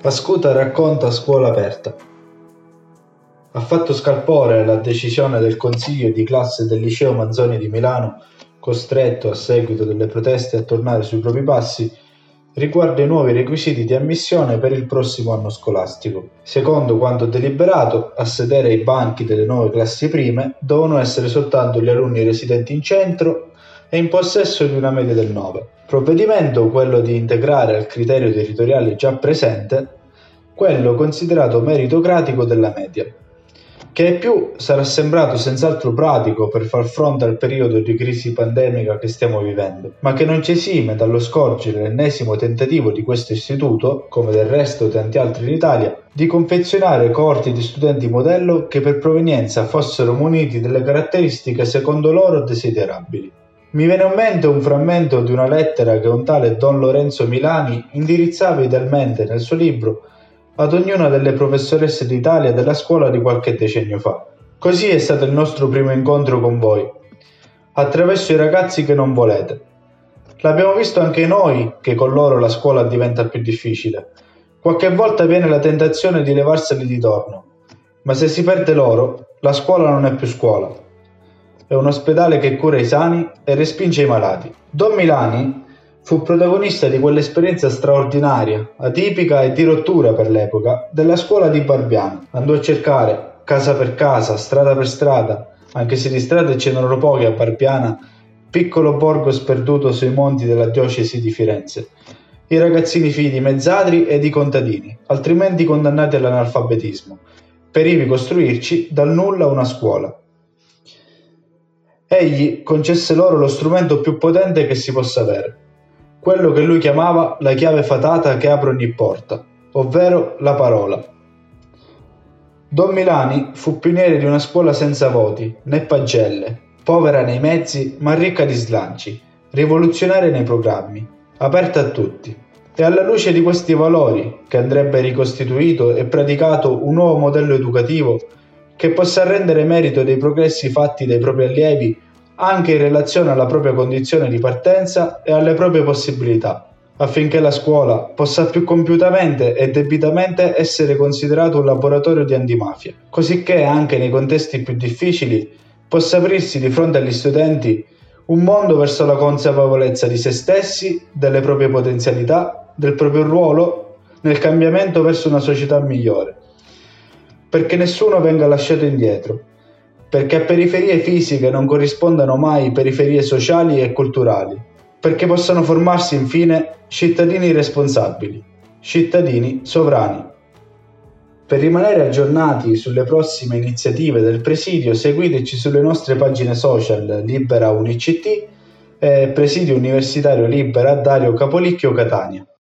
Pascuta racconta scuola aperta. Ha fatto scalpore la decisione del consiglio di classe del liceo Manzoni di Milano, costretto a seguito delle proteste a tornare sui propri passi, riguardo i nuovi requisiti di ammissione per il prossimo anno scolastico. Secondo quanto deliberato, a sedere ai banchi delle nuove classi prime devono essere soltanto gli alunni residenti in centro e in possesso di una media del 9. Provvedimento quello di integrare al criterio territoriale già presente quello considerato meritocratico della media, che più sarà sembrato senz'altro pratico per far fronte al periodo di crisi pandemica che stiamo vivendo, ma che non ci esime dallo scorgere l'ennesimo tentativo di questo istituto, come del resto tanti altri in Italia, di confezionare coorti di studenti modello che per provenienza fossero muniti delle caratteristiche secondo loro desiderabili. Mi viene in mente un frammento di una lettera che un tale Don Lorenzo Milani indirizzava idealmente nel suo libro ad ognuna delle professoresse d'Italia della scuola di qualche decennio fa. Così è stato il nostro primo incontro con voi, attraverso i ragazzi che non volete. L'abbiamo visto anche noi che con loro la scuola diventa più difficile. Qualche volta viene la tentazione di levarseli di torno, ma se si perde loro, la scuola non è più scuola. È un ospedale che cura i sani e respinge i malati. Don Milani Fu protagonista di quell'esperienza straordinaria, atipica e di rottura per l'epoca, della scuola di Barbiano. Andò a cercare, casa per casa, strada per strada, anche se di strade ce n'erano poche a Barbiana, piccolo borgo sperduto sui monti della diocesi di Firenze. I ragazzini figli di mezzadri e di contadini, altrimenti condannati all'analfabetismo, per ivi costruirci dal nulla una scuola. Egli concesse loro lo strumento più potente che si possa avere, quello che lui chiamava la chiave fatata che apre ogni porta, ovvero la parola. Don Milani fu pioniere di una scuola senza voti né pagelle, povera nei mezzi ma ricca di slanci, rivoluzionaria nei programmi, aperta a tutti. È alla luce di questi valori che andrebbe ricostituito e praticato un nuovo modello educativo che possa rendere merito dei progressi fatti dai propri allievi anche in relazione alla propria condizione di partenza e alle proprie possibilità, affinché la scuola possa più compiutamente e debitamente essere considerato un laboratorio di antimafia, cosicché anche nei contesti più difficili possa aprirsi di fronte agli studenti un mondo verso la consapevolezza di se stessi, delle proprie potenzialità, del proprio ruolo nel cambiamento verso una società migliore, perché nessuno venga lasciato indietro perché a periferie fisiche non corrispondano mai periferie sociali e culturali, perché possano formarsi infine cittadini responsabili, cittadini sovrani. Per rimanere aggiornati sulle prossime iniziative del Presidio seguiteci sulle nostre pagine social Libera Unict e Presidio Universitario Libera Dario Capolicchio Catania.